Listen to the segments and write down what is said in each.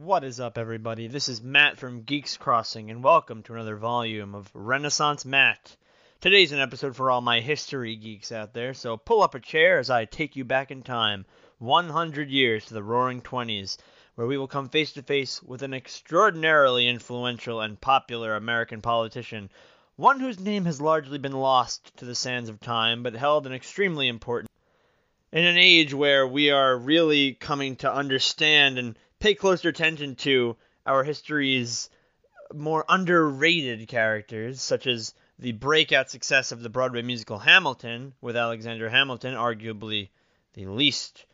What is up, everybody? This is Matt from Geeks Crossing, and welcome to another volume of Renaissance Matt. Today's an episode for all my history geeks out there, so pull up a chair as I take you back in time 100 years to the roaring 20s, where we will come face to face with an extraordinarily influential and popular American politician, one whose name has largely been lost to the sands of time, but held an extremely important in an age where we are really coming to understand and pay closer attention to our history's more underrated characters, such as the breakout success of the Broadway musical Hamilton, with Alexander Hamilton, arguably the least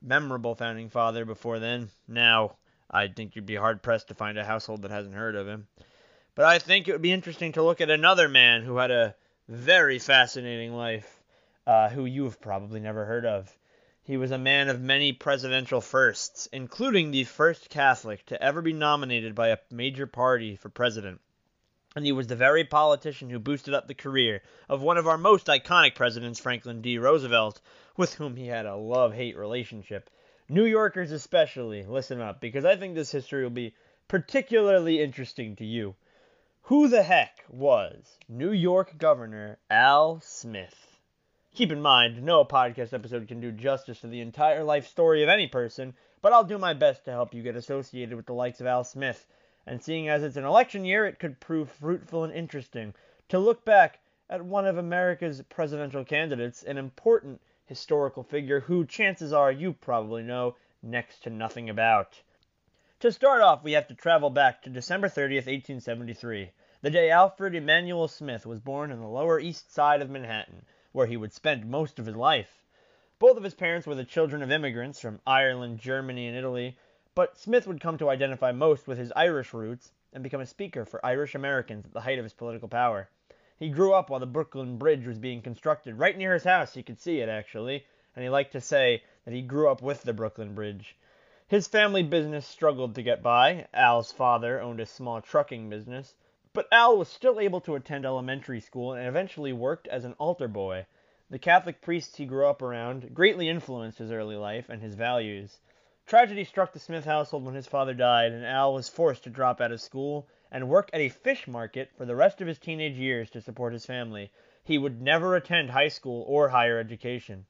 memorable founding father before then. Now, I think you'd be hard pressed to find a household that hasn't heard of him. But I think it would be interesting to look at another man who had a very fascinating life, uh, who you've probably never heard of. He was a man of many presidential firsts, including the first Catholic to ever be nominated by a major party for president and he was the very politician who boosted up the career of one of our most iconic presidents, Franklin D. Roosevelt, with whom he had a love hate relationship. New Yorkers, especially, listen up, because I think this history will be particularly interesting to you. Who the heck was New York Governor Al Smith? Keep in mind, no podcast episode can do justice to the entire life story of any person, but I'll do my best to help you get associated with the likes of Al Smith. And seeing as it's an election year, it could prove fruitful and interesting. To look back at one of America's presidential candidates, an important historical figure who chances are you probably know next to nothing about. To start off, we have to travel back to December 30th, 1873, the day Alfred Emanuel Smith was born in the Lower East Side of Manhattan, where he would spend most of his life. Both of his parents were the children of immigrants from Ireland, Germany, and Italy, but Smith would come to identify most with his Irish roots and become a speaker for Irish Americans at the height of his political power. He grew up while the Brooklyn Bridge was being constructed. Right near his house, he could see it, actually, and he liked to say that he grew up with the Brooklyn Bridge. His family business struggled to get by. Al's father owned a small trucking business, but Al was still able to attend elementary school and eventually worked as an altar boy. The Catholic priests he grew up around greatly influenced his early life and his values. Tragedy struck the Smith household when his father died, and Al was forced to drop out of school and work at a fish market for the rest of his teenage years to support his family. He would never attend high school or higher education.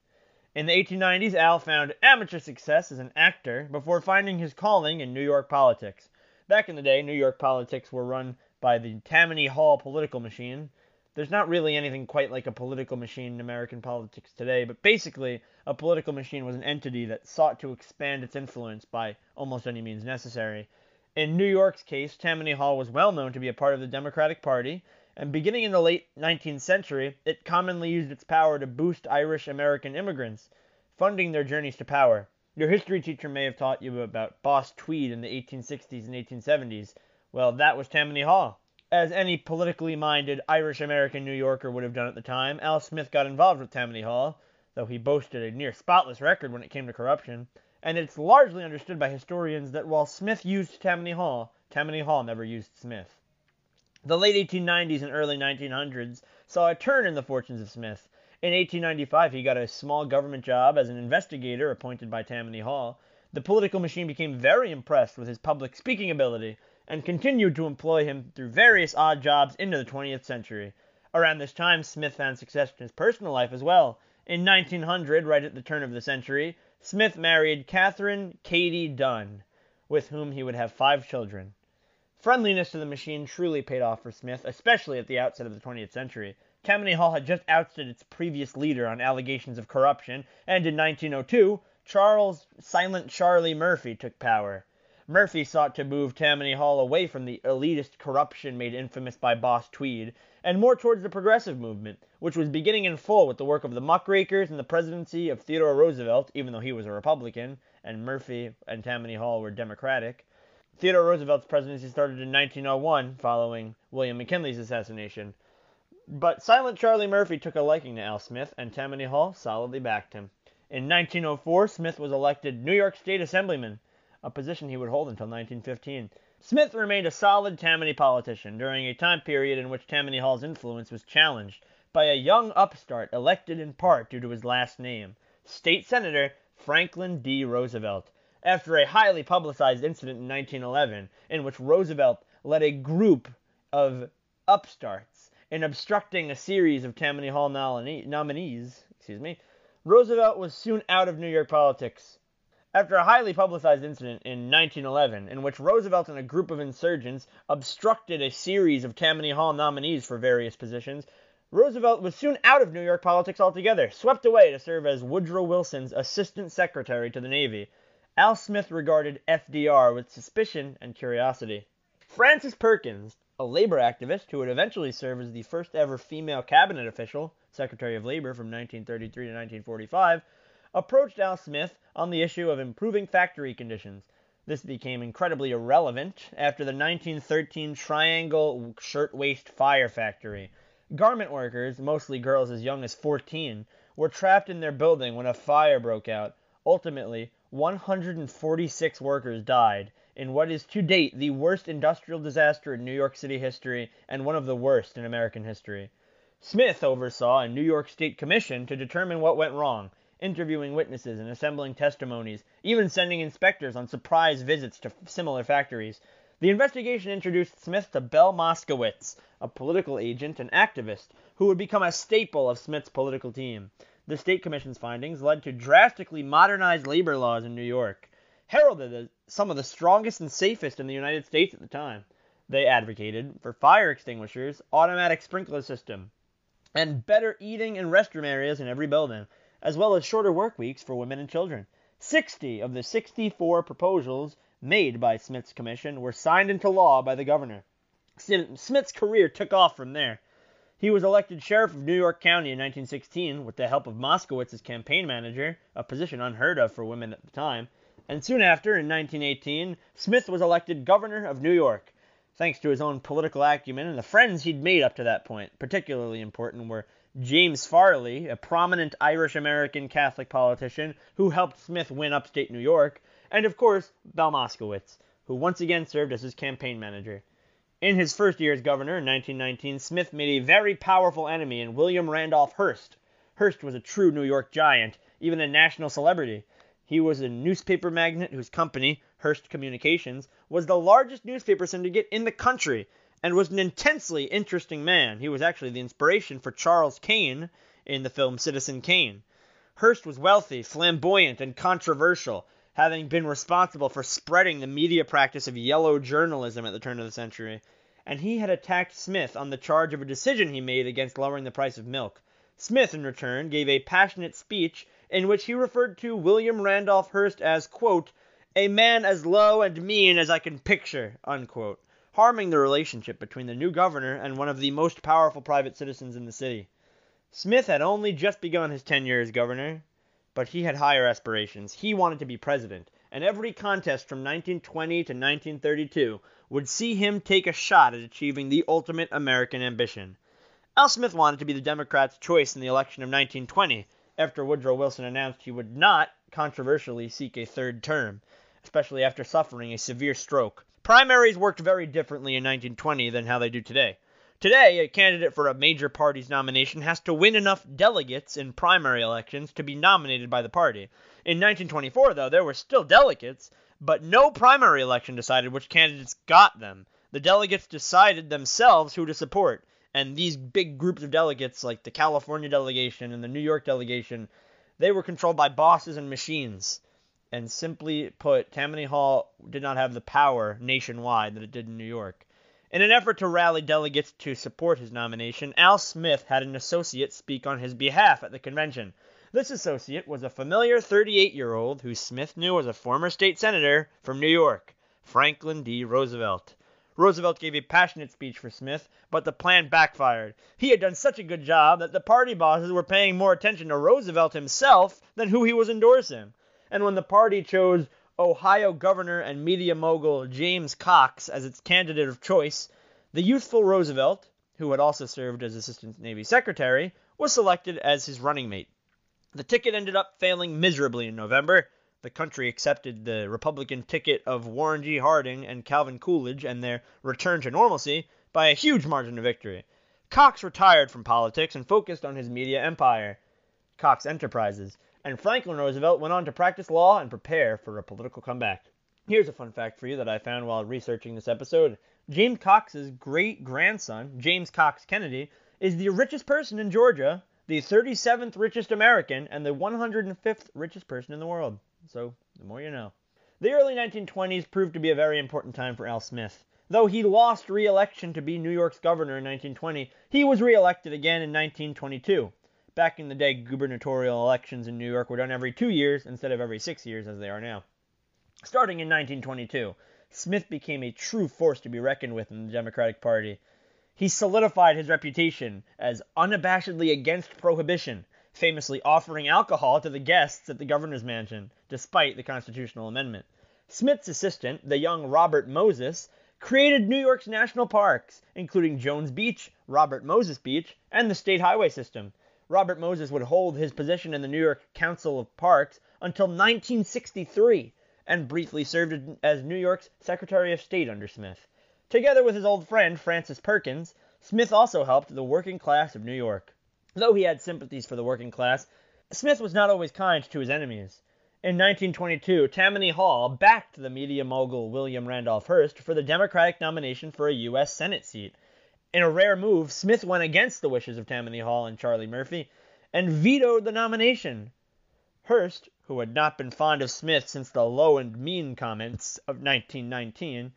In the 1890s, Al found amateur success as an actor before finding his calling in New York politics. Back in the day, New York politics were run by the Tammany Hall political machine, there's not really anything quite like a political machine in American politics today, but basically, a political machine was an entity that sought to expand its influence by almost any means necessary. In New York's case, Tammany Hall was well known to be a part of the Democratic Party, and beginning in the late 19th century, it commonly used its power to boost Irish American immigrants, funding their journeys to power. Your history teacher may have taught you about Boss Tweed in the 1860s and 1870s. Well, that was Tammany Hall as any politically minded Irish American New Yorker would have done at the time, Al Smith got involved with Tammany Hall, though he boasted a near spotless record when it came to corruption, and it's largely understood by historians that while Smith used Tammany Hall, Tammany Hall never used Smith. The late 1890s and early 1900s saw a turn in the fortunes of Smith. In 1895, he got a small government job as an investigator appointed by Tammany Hall. The political machine became very impressed with his public speaking ability, and continued to employ him through various odd jobs into the 20th century. Around this time, Smith found success in his personal life as well. In 1900, right at the turn of the century, Smith married Catherine Katy Dunn, with whom he would have five children. Friendliness to the machine truly paid off for Smith, especially at the outset of the 20th century. Tammany Hall had just ousted its previous leader on allegations of corruption, and in 1902, Charles Silent Charlie Murphy took power. Murphy sought to move Tammany Hall away from the elitist corruption made infamous by Boss Tweed, and more towards the progressive movement, which was beginning in full with the work of the muckrakers and the presidency of Theodore Roosevelt, even though he was a Republican, and Murphy and Tammany Hall were Democratic. Theodore Roosevelt's presidency started in 1901, following William McKinley's assassination. But Silent Charlie Murphy took a liking to Al Smith, and Tammany Hall solidly backed him. In 1904, Smith was elected New York State Assemblyman a position he would hold until 1915. Smith remained a solid Tammany politician during a time period in which Tammany Hall's influence was challenged by a young upstart elected in part due to his last name, State Senator Franklin D. Roosevelt. after a highly publicized incident in 1911 in which Roosevelt led a group of upstarts in obstructing a series of Tammany Hall nominees, excuse me, Roosevelt was soon out of New York politics. After a highly publicized incident in 1911 in which Roosevelt and a group of insurgents obstructed a series of Tammany Hall nominees for various positions, Roosevelt was soon out of New York politics altogether, swept away to serve as Woodrow Wilson's assistant secretary to the Navy. Al Smith regarded FDR with suspicion and curiosity. Frances Perkins, a labor activist who would eventually serve as the first ever female cabinet official, Secretary of Labor from 1933 to 1945, approached Al Smith on the issue of improving factory conditions. This became incredibly irrelevant after the 1913 Triangle Shirtwaist Fire Factory. Garment workers, mostly girls as young as 14, were trapped in their building when a fire broke out. Ultimately, 146 workers died in what is to date the worst industrial disaster in New York City history and one of the worst in American history. Smith oversaw a New York State Commission to determine what went wrong, interviewing witnesses and assembling testimonies, even sending inspectors on surprise visits to similar factories. The investigation introduced Smith to Belle Moskowitz, a political agent and activist who would become a staple of Smith's political team. The State Commission's findings led to drastically modernized labor laws in New York, heralded as some of the strongest and safest in the United States at the time. They advocated for fire extinguishers, automatic sprinkler system, and better eating and restroom areas in every building, as well as shorter work weeks for women and children. 60 of the 64 proposals made by Smith's commission were signed into law by the governor. Smith's career took off from there. He was elected sheriff of New York County in 1916 with the help of Moskowitz's campaign manager, a position unheard of for women at the time. And soon after, in 1918, Smith was elected governor of New York thanks to his own political acumen and the friends he'd made up to that point. Particularly important were James Farley, a prominent Irish American Catholic politician who helped Smith win upstate New York, and of course, Belle Moskowitz, who once again served as his campaign manager. In his first year as governor in 1919, Smith made a very powerful enemy in William Randolph Hearst. Hearst was a true New York giant, even a national celebrity. He was a newspaper magnate whose company, Hearst Communications, was the largest newspaper syndicate in the country and was an intensely interesting man. He was actually the inspiration for Charles Kane in the film Citizen Kane. Hearst was wealthy, flamboyant, and controversial, having been responsible for spreading the media practice of yellow journalism at the turn of the century. And he had attacked Smith on the charge of a decision he made against lowering the price of milk. Smith, in return, gave a passionate speech in which he referred to William Randolph Hearst as, quote, a man as low and mean as I can picture, unquote, harming the relationship between the new governor and one of the most powerful private citizens in the city. Smith had only just begun his tenure as governor, but he had higher aspirations. He wanted to be president, and every contest from 1920 to 1932 would see him take a shot at achieving the ultimate American ambition. Al Smith wanted to be the Democrats' choice in the election of 1920, after Woodrow Wilson announced he would not controversially seek a third term, especially after suffering a severe stroke. Primaries worked very differently in 1920 than how they do today. Today, a candidate for a major party's nomination has to win enough delegates in primary elections to be nominated by the party. In 1924, though, there were still delegates, but no primary election decided which candidates got them. The delegates decided themselves who to support, and these big groups of delegates, like the California delegation and the New York delegation, they were controlled by bosses and machines. And simply put, Tammany Hall did not have the power nationwide that it did in New York. In an effort to rally delegates to support his nomination, Al Smith had an associate speak on his behalf at the convention. This associate was a familiar 38 year old who Smith knew was a former state senator from New York, Franklin D. Roosevelt. Roosevelt gave a passionate speech for Smith, but the plan backfired. He had done such a good job that the party bosses were paying more attention to Roosevelt himself than who he was endorsing. And when the party chose Ohio governor and media mogul James Cox as its candidate of choice, the youthful Roosevelt, who had also served as Assistant Navy Secretary, was selected as his running mate. The ticket ended up failing miserably in November, the country accepted the Republican ticket of Warren G. Harding and Calvin Coolidge and their return to normalcy by a huge margin of victory. Cox retired from politics and focused on his media empire, Cox Enterprises. And Franklin Roosevelt went on to practice law and prepare for a political comeback. Here's a fun fact for you that I found while researching this episode. James Cox's great grandson, James Cox Kennedy, is the richest person in Georgia, the 37th richest American, and the 105th richest person in the world. So, the more you know. The early 1920s proved to be a very important time for Al Smith. Though he lost re election to be New York's governor in 1920, he was re elected again in 1922. Back in the day, gubernatorial elections in New York were done every two years instead of every six years as they are now. Starting in 1922, Smith became a true force to be reckoned with in the Democratic Party. He solidified his reputation as unabashedly against prohibition, famously offering alcohol to the guests at the governor's mansion, despite the constitutional amendment. Smith's assistant, the young Robert Moses, created New York's national parks, including Jones Beach, Robert Moses Beach, and the state highway system. Robert Moses would hold his position in the New York Council of Parks until 1963 and briefly served as New York's Secretary of State under Smith. Together with his old friend Frances Perkins, Smith also helped the working class of New York. Though he had sympathies for the working class, Smith was not always kind to his enemies. In 1922, Tammany Hall backed the media mogul William Randolph Hearst for the Democratic nomination for a U.S. Senate seat. In a rare move, Smith went against the wishes of Tammany Hall and Charlie Murphy and vetoed the nomination. Hearst, who had not been fond of Smith since the low and mean comments of 1919,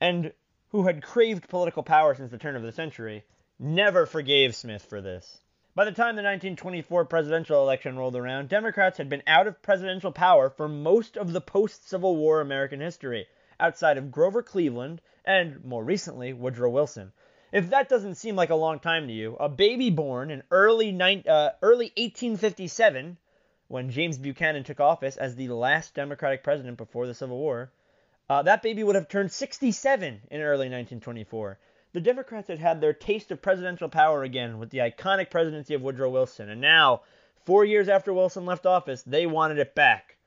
and who had craved political power since the turn of the century, never forgave Smith for this. By the time the 1924 presidential election rolled around, Democrats had been out of presidential power for most of the post Civil War American history, outside of Grover Cleveland and, more recently, Woodrow Wilson. If that doesn't seem like a long time to you, a baby born in early, uh, early 1857, when James Buchanan took office as the last Democratic president before the Civil War, uh, that baby would have turned 67 in early 1924. The Democrats had had their taste of presidential power again with the iconic presidency of Woodrow Wilson, and now, four years after Wilson left office, they wanted it back.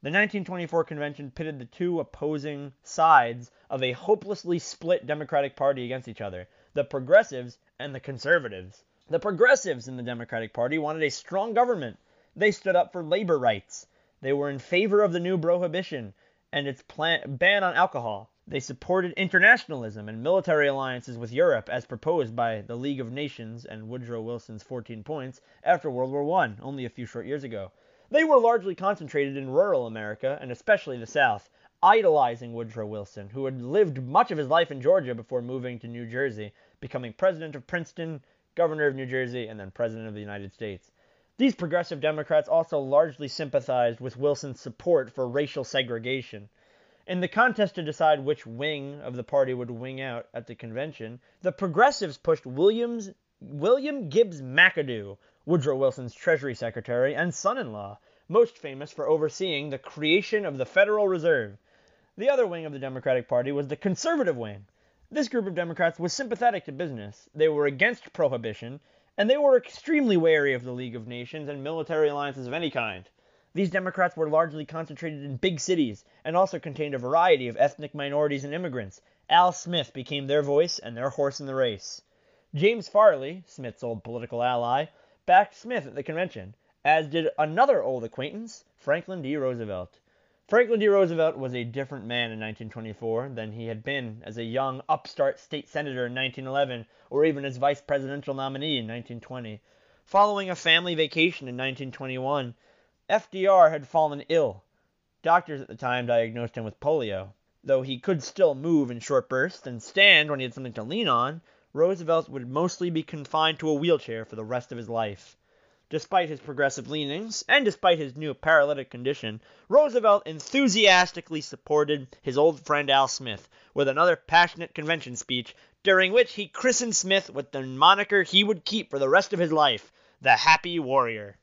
The 1924 convention pitted the two opposing sides of a hopelessly split Democratic Party against each other the progressives and the conservatives. The progressives in the Democratic Party wanted a strong government. They stood up for labor rights. They were in favor of the new prohibition and its plan- ban on alcohol. They supported internationalism and military alliances with Europe as proposed by the League of Nations and Woodrow Wilson's 14 points after World War I, only a few short years ago. They were largely concentrated in rural America, and especially the South, idolizing Woodrow Wilson, who had lived much of his life in Georgia before moving to New Jersey, becoming president of Princeton, governor of New Jersey, and then president of the United States. These progressive Democrats also largely sympathized with Wilson's support for racial segregation. In the contest to decide which wing of the party would wing out at the convention, the progressives pushed Williams, William Gibbs McAdoo, Woodrow Wilson's Treasury Secretary and son in law, most famous for overseeing the creation of the Federal Reserve. The other wing of the Democratic Party was the conservative wing. This group of Democrats was sympathetic to business. They were against prohibition, and they were extremely wary of the League of Nations and military alliances of any kind. These Democrats were largely concentrated in big cities and also contained a variety of ethnic minorities and immigrants. Al Smith became their voice and their horse in the race. James Farley, Smith's old political ally, backed Smith at the convention, as did another old acquaintance, Franklin D. Roosevelt. Franklin D. Roosevelt was a different man in 1924 than he had been as a young upstart state senator in 1911 or even as vice presidential nominee in 1920. Following a family vacation in 1921, FDR had fallen ill. Doctors at the time diagnosed him with polio. Though he could still move in short bursts and stand when he had something to lean on, Roosevelt would mostly be confined to a wheelchair for the rest of his life. Despite his progressive leanings, and despite his new paralytic condition, Roosevelt enthusiastically supported his old friend Al Smith with another passionate convention speech, during which he christened Smith with the moniker he would keep for the rest of his life the Happy Warrior.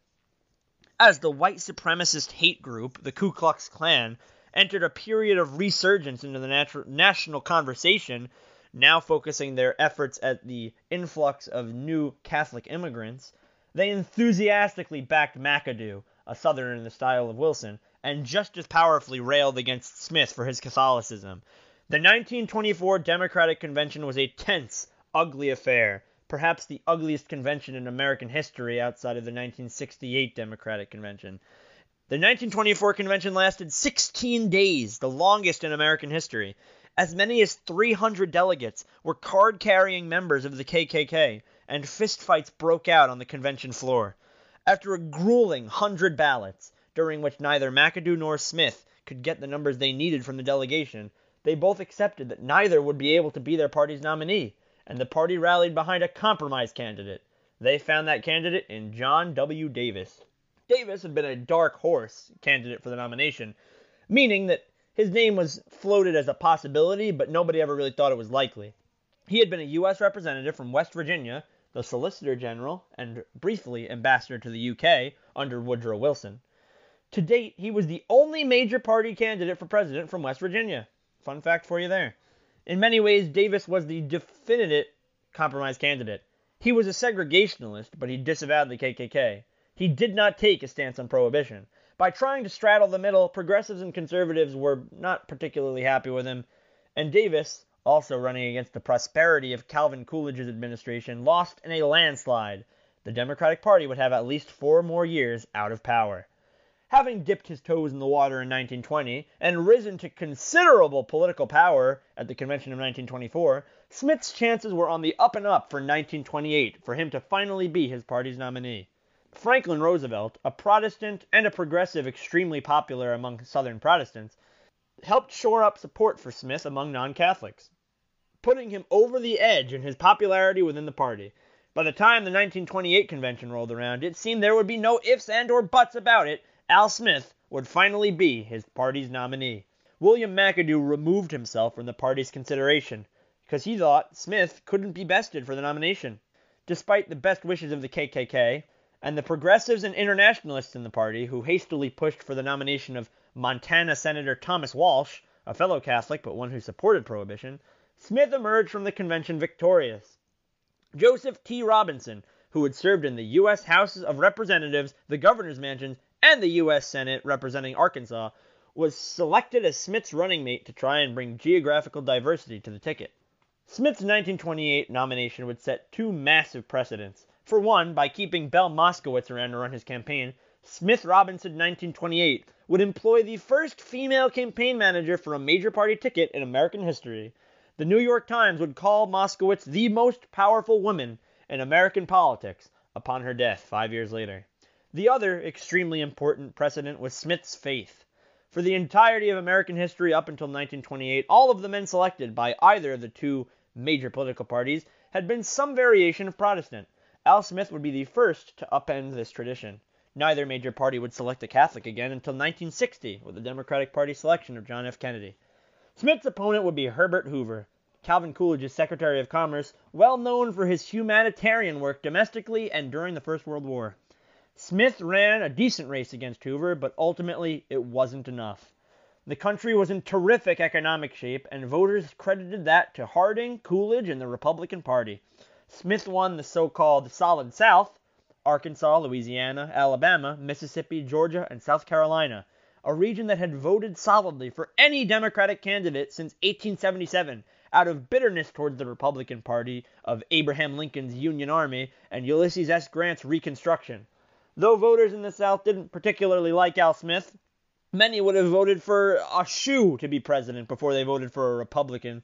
As the white supremacist hate group, the Ku Klux Klan, entered a period of resurgence into the natu- national conversation, now focusing their efforts at the influx of new Catholic immigrants, they enthusiastically backed McAdoo, a Southerner in the style of Wilson, and just as powerfully railed against Smith for his Catholicism. The 1924 Democratic Convention was a tense, ugly affair, perhaps the ugliest convention in American history outside of the 1968 Democratic Convention. The 1924 convention lasted 16 days, the longest in American history. As many as 300 delegates were card carrying members of the KKK, and fistfights broke out on the convention floor. After a grueling hundred ballots, during which neither McAdoo nor Smith could get the numbers they needed from the delegation, they both accepted that neither would be able to be their party's nominee, and the party rallied behind a compromise candidate. They found that candidate in John W. Davis. Davis had been a dark horse candidate for the nomination, meaning that his name was floated as a possibility, but nobody ever really thought it was likely. He had been a U.S. representative from West Virginia, the Solicitor General, and briefly ambassador to the UK under Woodrow Wilson. To date, he was the only major party candidate for president from West Virginia. Fun fact for you there. In many ways, Davis was the definitive compromise candidate. He was a segregationalist, but he disavowed the KKK. He did not take a stance on prohibition. By trying to straddle the middle, progressives and conservatives were not particularly happy with him, and Davis, also running against the prosperity of Calvin Coolidge's administration, lost in a landslide. The Democratic Party would have at least four more years out of power. Having dipped his toes in the water in 1920 and risen to considerable political power at the convention of 1924, Smith's chances were on the up and up for 1928 for him to finally be his party's nominee. Franklin Roosevelt, a Protestant and a progressive extremely popular among Southern Protestants, helped shore up support for Smith among non Catholics, putting him over the edge in his popularity within the party. By the time the 1928 convention rolled around, it seemed there would be no ifs and or buts about it, Al Smith would finally be his party's nominee. William McAdoo removed himself from the party's consideration because he thought Smith couldn't be bested for the nomination. Despite the best wishes of the KKK and the progressives and internationalists in the party who hastily pushed for the nomination of Montana Senator Thomas Walsh, a fellow Catholic but one who supported prohibition, Smith emerged from the convention victorious. Joseph T. Robinson, who had served in the U.S. House of Representatives, the governor's mansions, and the U.S. Senate representing Arkansas, was selected as Smith's running mate to try and bring geographical diversity to the ticket. Smith's 1928 nomination would set two massive precedents. For one, by keeping Belle Moskowitz around to run his campaign, Smith Robinson 1928 would employ the first female campaign manager for a major party ticket in American history. The New York Times would call Moskowitz the most powerful woman in American politics upon her death five years later. The other extremely important precedent was Smith's faith. For the entirety of American history up until 1928, all of the men selected by either of the two major political parties had been some variation of Protestant. Al Smith would be the first to upend this tradition. Neither major party would select a Catholic again until 1960 with the Democratic Party selection of John F. Kennedy. Smith's opponent would be Herbert Hoover, Calvin Coolidge's Secretary of Commerce, well known for his humanitarian work domestically and during the First World War. Smith ran a decent race against Hoover, but ultimately it wasn't enough. The country was in terrific economic shape, and voters credited that to Harding, Coolidge, and the Republican Party. Smith won the so called Solid South Arkansas, Louisiana, Alabama, Mississippi, Georgia, and South Carolina, a region that had voted solidly for any Democratic candidate since 1877 out of bitterness towards the Republican Party of Abraham Lincoln's Union Army and Ulysses S. Grant's Reconstruction. Though voters in the South didn't particularly like Al Smith, many would have voted for a shoe to be president before they voted for a Republican.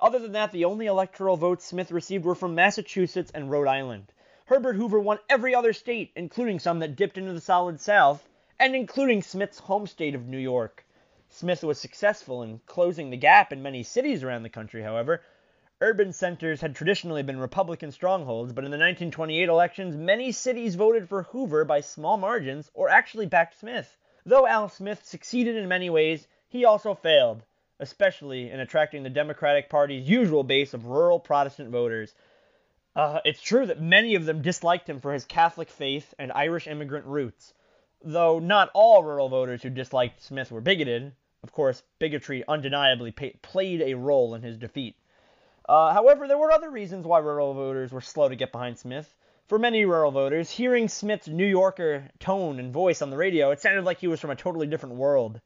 Other than that, the only electoral votes Smith received were from Massachusetts and Rhode Island. Herbert Hoover won every other state, including some that dipped into the solid South, and including Smith's home state of New York. Smith was successful in closing the gap in many cities around the country, however, Urban centers had traditionally been Republican strongholds, but in the 1928 elections, many cities voted for Hoover by small margins or actually backed Smith. Though Al Smith succeeded in many ways, he also failed, especially in attracting the Democratic Party's usual base of rural Protestant voters. Uh, it's true that many of them disliked him for his Catholic faith and Irish immigrant roots, though not all rural voters who disliked Smith were bigoted. Of course, bigotry undeniably pay- played a role in his defeat. Uh, however, there were other reasons why rural voters were slow to get behind Smith. For many rural voters, hearing Smith's New Yorker tone and voice on the radio, it sounded like he was from a totally different world.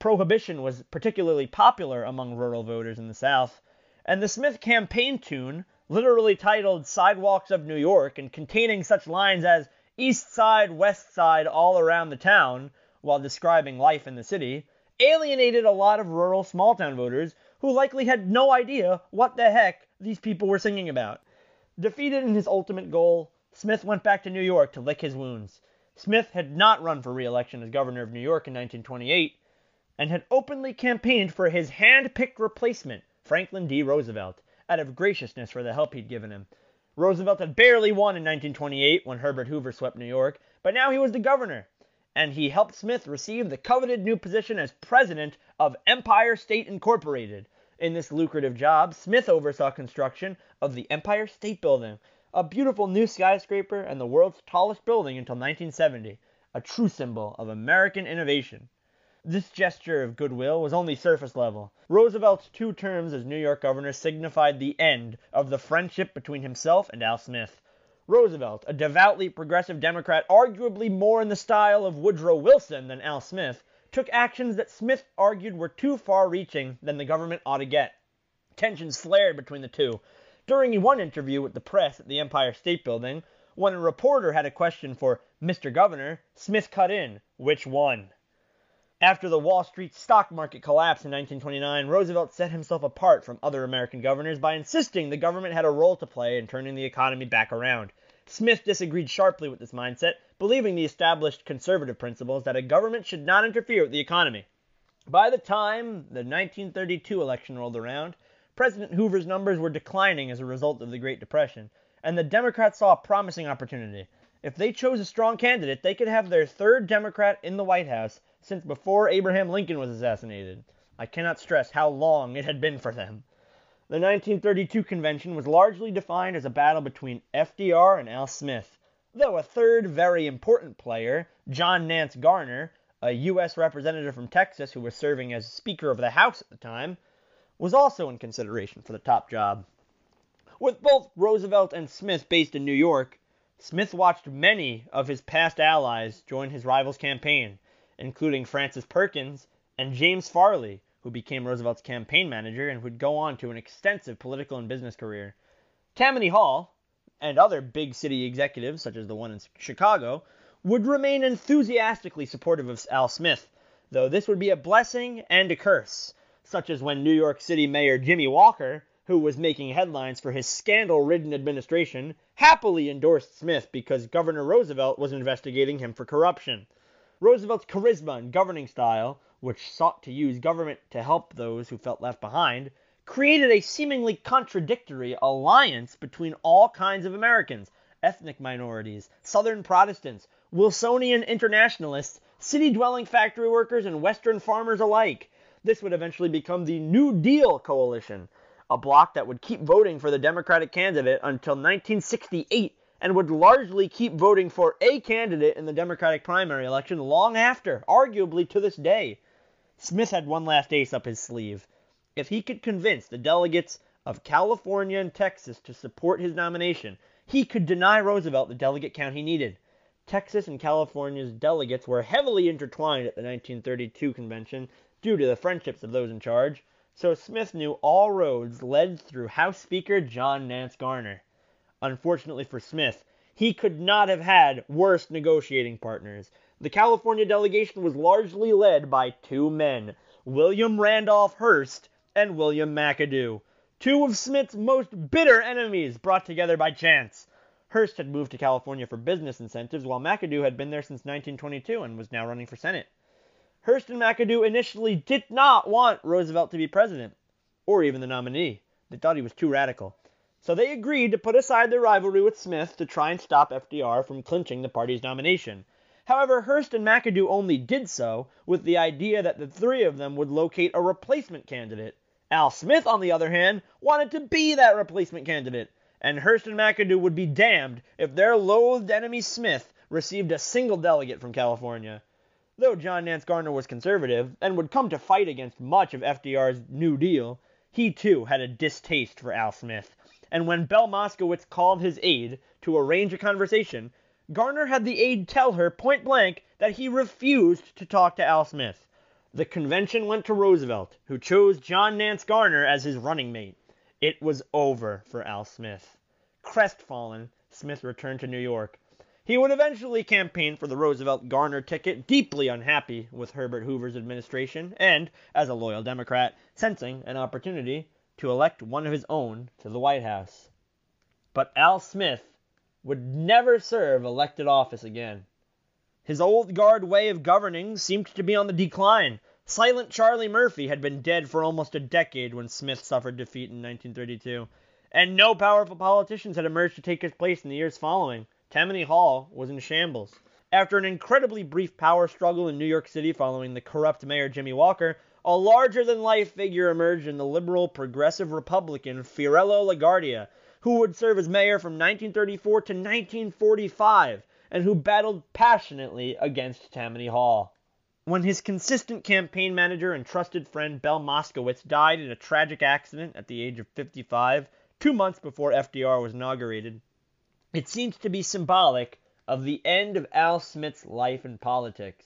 Prohibition was particularly popular among rural voters in the South, and the Smith campaign tune, literally titled Sidewalks of New York and containing such lines as East Side, West Side, all around the town, while describing life in the city, alienated a lot of rural small town voters who likely had no idea what the heck these people were singing about. Defeated in his ultimate goal, Smith went back to New York to lick his wounds. Smith had not run for re-election as governor of New York in 1928 and had openly campaigned for his hand-picked replacement, Franklin D. Roosevelt, out of graciousness for the help he'd given him. Roosevelt had barely won in 1928 when Herbert Hoover swept New York, but now he was the governor, and he helped Smith receive the coveted new position as president of Empire State Incorporated. In this lucrative job, Smith oversaw construction of the Empire State Building, a beautiful new skyscraper and the world's tallest building until 1970, a true symbol of American innovation. This gesture of goodwill was only surface level. Roosevelt's two terms as New York governor signified the end of the friendship between himself and Al Smith. Roosevelt, a devoutly progressive Democrat, arguably more in the style of Woodrow Wilson than Al Smith, took actions that Smith argued were too far reaching than the government ought to get. Tensions flared between the two. During one interview with the press at the Empire State Building, when a reporter had a question for Mr. Governor, Smith cut in, Which one? After the Wall Street stock market collapse in 1929, Roosevelt set himself apart from other American governors by insisting the government had a role to play in turning the economy back around. Smith disagreed sharply with this mindset, believing the established conservative principles that a government should not interfere with the economy. By the time the 1932 election rolled around, President Hoover's numbers were declining as a result of the Great Depression, and the Democrats saw a promising opportunity. If they chose a strong candidate, they could have their third Democrat in the White House since before Abraham Lincoln was assassinated. I cannot stress how long it had been for them. The 1932 convention was largely defined as a battle between FDR and Al Smith, though a third very important player, John Nance Garner, a U.S. representative from Texas who was serving as Speaker of the House at the time, was also in consideration for the top job. With both Roosevelt and Smith based in New York, Smith watched many of his past allies join his rival's campaign, including Frances Perkins and James Farley, who became Roosevelt's campaign manager and would go on to an extensive political and business career. Tammany Hall and other big city executives, such as the one in Chicago, would remain enthusiastically supportive of Al Smith, though this would be a blessing and a curse, such as when New York City Mayor Jimmy Walker, who was making headlines for his scandal ridden administration, happily endorsed Smith because Governor Roosevelt was investigating him for corruption. Roosevelt's charisma and governing style, which sought to use government to help those who felt left behind, created a seemingly contradictory alliance between all kinds of Americans ethnic minorities, Southern Protestants, Wilsonian internationalists, city dwelling factory workers, and Western farmers alike. This would eventually become the New Deal Coalition, a bloc that would keep voting for the Democratic candidate until 1968 and would largely keep voting for a candidate in the Democratic primary election long after, arguably to this day. Smith had one last ace up his sleeve. If he could convince the delegates of California and Texas to support his nomination, he could deny Roosevelt the delegate count he needed. Texas and California's delegates were heavily intertwined at the 1932 convention due to the friendships of those in charge, so Smith knew all roads led through House Speaker John Nance Garner. Unfortunately for Smith, he could not have had worse negotiating partners. The California delegation was largely led by two men, William Randolph Hearst and William McAdoo, two of Smith's most bitter enemies brought together by chance. Hearst had moved to California for business incentives, while McAdoo had been there since 1922 and was now running for Senate. Hearst and McAdoo initially did not want Roosevelt to be president, or even the nominee. They thought he was too radical. So they agreed to put aside their rivalry with Smith to try and stop FDR from clinching the party's nomination. However, Hearst and McAdoo only did so with the idea that the three of them would locate a replacement candidate. Al Smith, on the other hand, wanted to be that replacement candidate, and Hearst and McAdoo would be damned if their loathed enemy Smith received a single delegate from California. Though John Nance Garner was conservative and would come to fight against much of FDR's New Deal, he too had a distaste for Al Smith and when Belle Moskowitz called his aide to arrange a conversation, Garner had the aide tell her point blank that he refused to talk to Al Smith. The convention went to Roosevelt, who chose John Nance Garner as his running mate. It was over for Al Smith. Crestfallen, Smith returned to New York. He would eventually campaign for the Roosevelt Garner ticket, deeply unhappy with Herbert Hoover's administration, and, as a loyal Democrat, sensing an opportunity to elect one of his own to the White House. But Al Smith would never serve elected office again. His old guard way of governing seemed to be on the decline. Silent Charlie Murphy had been dead for almost a decade when Smith suffered defeat in 1932, and no powerful politicians had emerged to take his place in the years following. Tammany Hall was in shambles. After an incredibly brief power struggle in New York City following the corrupt mayor Jimmy Walker, a larger than life figure emerged in the liberal progressive Republican Fiorello LaGuardia, who would serve as mayor from 1934 to 1945 and who battled passionately against Tammany Hall. When his consistent campaign manager and trusted friend Belle Moskowitz died in a tragic accident at the age of 55, two months before FDR was inaugurated, it seems to be symbolic of the end of Al Smith's life in politics.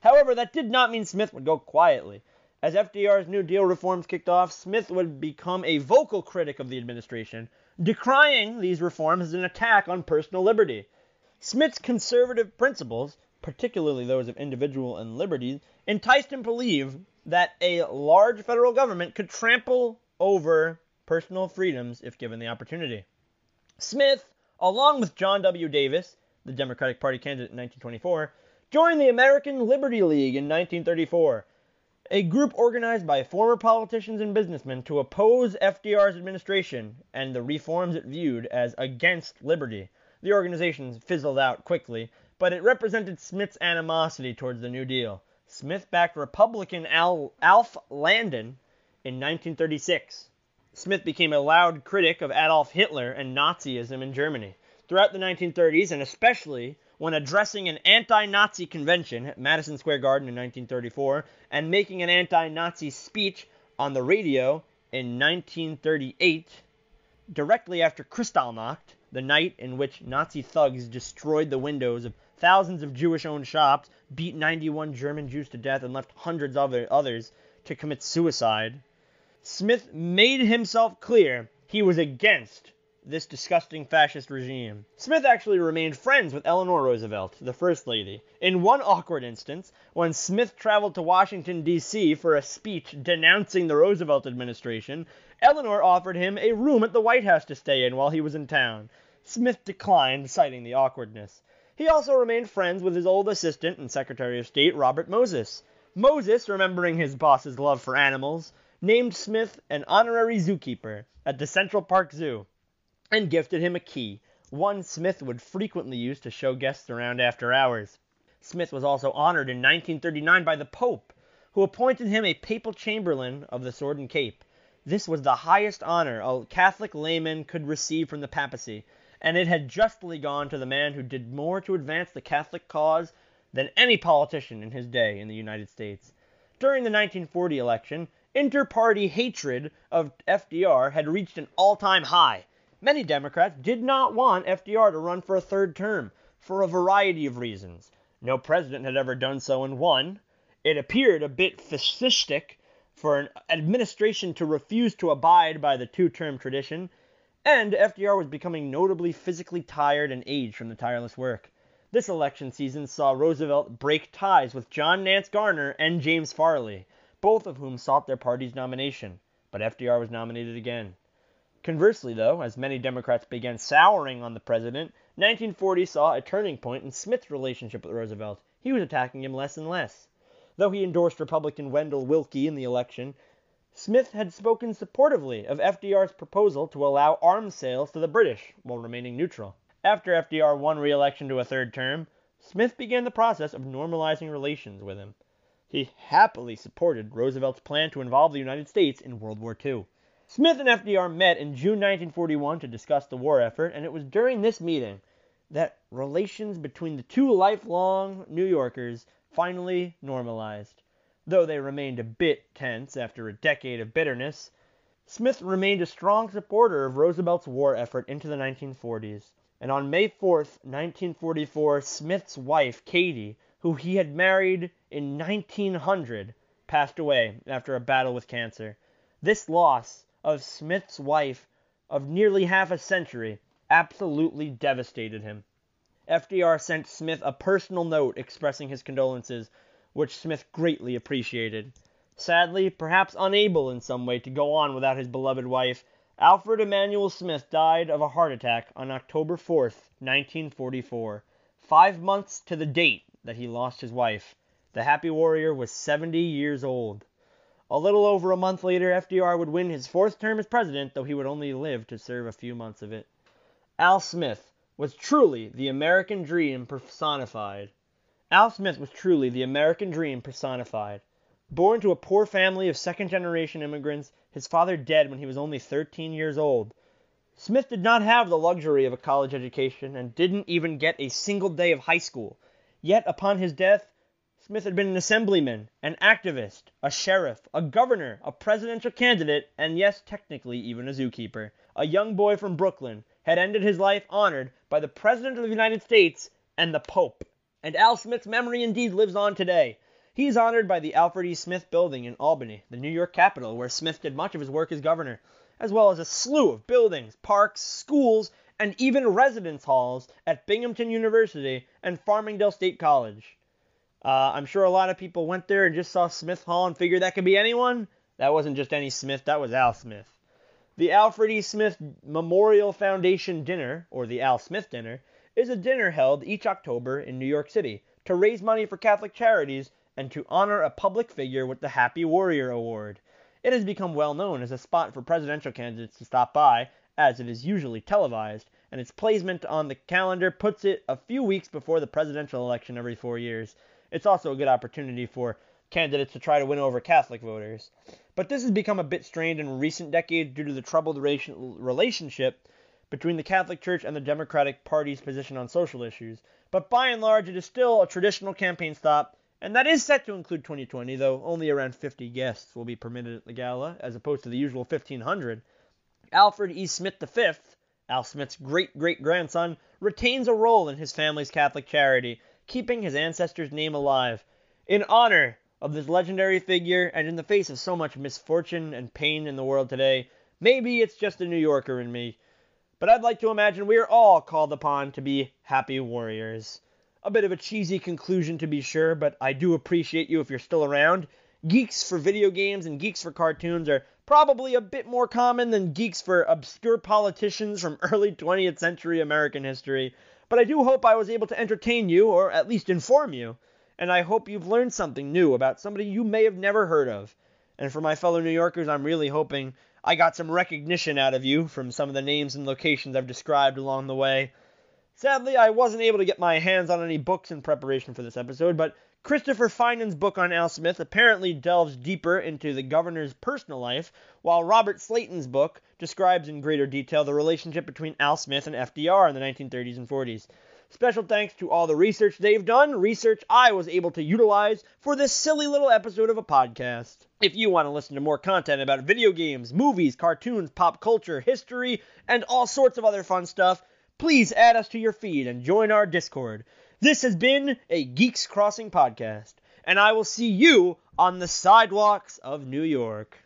However, that did not mean Smith would go quietly. As FDR's New Deal reforms kicked off, Smith would become a vocal critic of the administration, decrying these reforms as an attack on personal liberty. Smith's conservative principles, particularly those of individual and liberty, enticed him to believe that a large federal government could trample over personal freedoms if given the opportunity. Smith along with John W. Davis, the Democratic Party candidate in 1924, joined the American Liberty League in 1934, a group organized by former politicians and businessmen to oppose FDR's administration and the reforms it viewed as against liberty. The organization fizzled out quickly, but it represented Smith's animosity towards the New Deal. Smith backed Republican Al- Alf Landon in 1936. Smith became a loud critic of Adolf Hitler and Nazism in Germany. Throughout the 1930s, and especially when addressing an anti Nazi convention at Madison Square Garden in 1934 and making an anti Nazi speech on the radio in 1938, directly after Kristallnacht, the night in which Nazi thugs destroyed the windows of thousands of Jewish owned shops, beat 91 German Jews to death, and left hundreds of others to commit suicide. Smith made himself clear he was against this disgusting fascist regime. Smith actually remained friends with Eleanor Roosevelt, the First Lady. In one awkward instance, when Smith traveled to Washington, D.C. for a speech denouncing the Roosevelt administration, Eleanor offered him a room at the White House to stay in while he was in town. Smith declined, citing the awkwardness. He also remained friends with his old assistant and Secretary of State, Robert Moses. Moses, remembering his boss's love for animals, named Smith an honorary zookeeper at the Central Park Zoo and gifted him a key, one Smith would frequently use to show guests around after hours. Smith was also honored in 1939 by the Pope, who appointed him a papal chamberlain of the Sword and Cape. This was the highest honor a Catholic layman could receive from the papacy, and it had justly gone to the man who did more to advance the Catholic cause than any politician in his day in the United States. During the 1940 election, Inter-party hatred of FDR had reached an all-time high. Many Democrats did not want FDR to run for a third term for a variety of reasons. No president had ever done so and won. It appeared a bit fascistic for an administration to refuse to abide by the two-term tradition, and FDR was becoming notably physically tired and aged from the tireless work. This election season saw Roosevelt break ties with John Nance Garner and James Farley, both of whom sought their party's nomination, but FDR was nominated again. Conversely, though, as many Democrats began souring on the president, 1940 saw a turning point in Smith's relationship with Roosevelt. He was attacking him less and less. Though he endorsed Republican Wendell Willkie in the election, Smith had spoken supportively of FDR's proposal to allow arms sales to the British while remaining neutral. After FDR won re-election to a third term, Smith began the process of normalizing relations with him. He happily supported Roosevelt's plan to involve the United States in World War II. Smith and FDR met in June 1941 to discuss the war effort, and it was during this meeting that relations between the two lifelong New Yorkers finally normalized. Though they remained a bit tense after a decade of bitterness, Smith remained a strong supporter of Roosevelt's war effort into the 1940s. And on May 4, 1944, Smith's wife, Katie, who he had married in 1900, passed away after a battle with cancer. This loss of Smith's wife of nearly half a century absolutely devastated him. FDR sent Smith a personal note expressing his condolences, which Smith greatly appreciated. Sadly, perhaps unable in some way to go on without his beloved wife, Alfred Emanuel Smith died of a heart attack on October 4, 1944, five months to the date that he lost his wife. The happy warrior was 70 years old. A little over a month later, FDR would win his fourth term as president, though he would only live to serve a few months of it. Al Smith was truly the American dream personified. Al Smith was truly the American dream personified. Born to a poor family of second generation immigrants, his father dead when he was only 13 years old. Smith did not have the luxury of a college education and didn't even get a single day of high school. Yet upon his death, Smith had been an assemblyman, an activist, a sheriff, a governor, a presidential candidate, and yes, technically even a zookeeper. A young boy from Brooklyn had ended his life honored by the President of the United States and the Pope. And Al Smith's memory indeed lives on today. He is honored by the Alfred E. Smith Building in Albany, the New York capital, where Smith did much of his work as governor, as well as a slew of buildings, parks, schools, and even residence halls at Binghamton University and Farmingdale State College. Uh, I'm sure a lot of people went there and just saw Smith Hall and figured that could be anyone. That wasn't just any Smith, that was Al Smith. The Alfred E. Smith Memorial Foundation Dinner, or the Al Smith Dinner, is a dinner held each October in New York City to raise money for Catholic charities and to honor a public figure with the Happy Warrior Award. It has become well known as a spot for presidential candidates to stop by, as it is usually televised, and its placement on the calendar puts it a few weeks before the presidential election every four years. It's also a good opportunity for candidates to try to win over Catholic voters. But this has become a bit strained in recent decades due to the troubled relationship between the Catholic Church and the Democratic Party's position on social issues. But by and large, it is still a traditional campaign stop, and that is set to include 2020, though only around 50 guests will be permitted at the gala, as opposed to the usual 1,500. Alfred E. Smith V, Al Smith's great great grandson, retains a role in his family's Catholic charity keeping his ancestors' name alive. In honor of this legendary figure, and in the face of so much misfortune and pain in the world today, maybe it's just a New Yorker in me, but I'd like to imagine we are all called upon to be happy warriors. A bit of a cheesy conclusion to be sure, but I do appreciate you if you're still around. Geeks for video games and geeks for cartoons are probably a bit more common than geeks for obscure politicians from early 20th century American history. But I do hope I was able to entertain you, or at least inform you, and I hope you've learned something new about somebody you may have never heard of. And for my fellow New Yorkers, I'm really hoping I got some recognition out of you from some of the names and locations I've described along the way. Sadly, I wasn't able to get my hands on any books in preparation for this episode, but Christopher Finan's book on Al Smith apparently delves deeper into the governor's personal life, while Robert Slayton's book describes in greater detail the relationship between Al Smith and FDR in the 1930s and 40s. Special thanks to all the research they've done, research I was able to utilize for this silly little episode of a podcast. If you want to listen to more content about video games, movies, cartoons, pop culture, history, and all sorts of other fun stuff, please add us to your feed and join our Discord. This has been a Geeks Crossing podcast, and I will see you on the sidewalks of New York.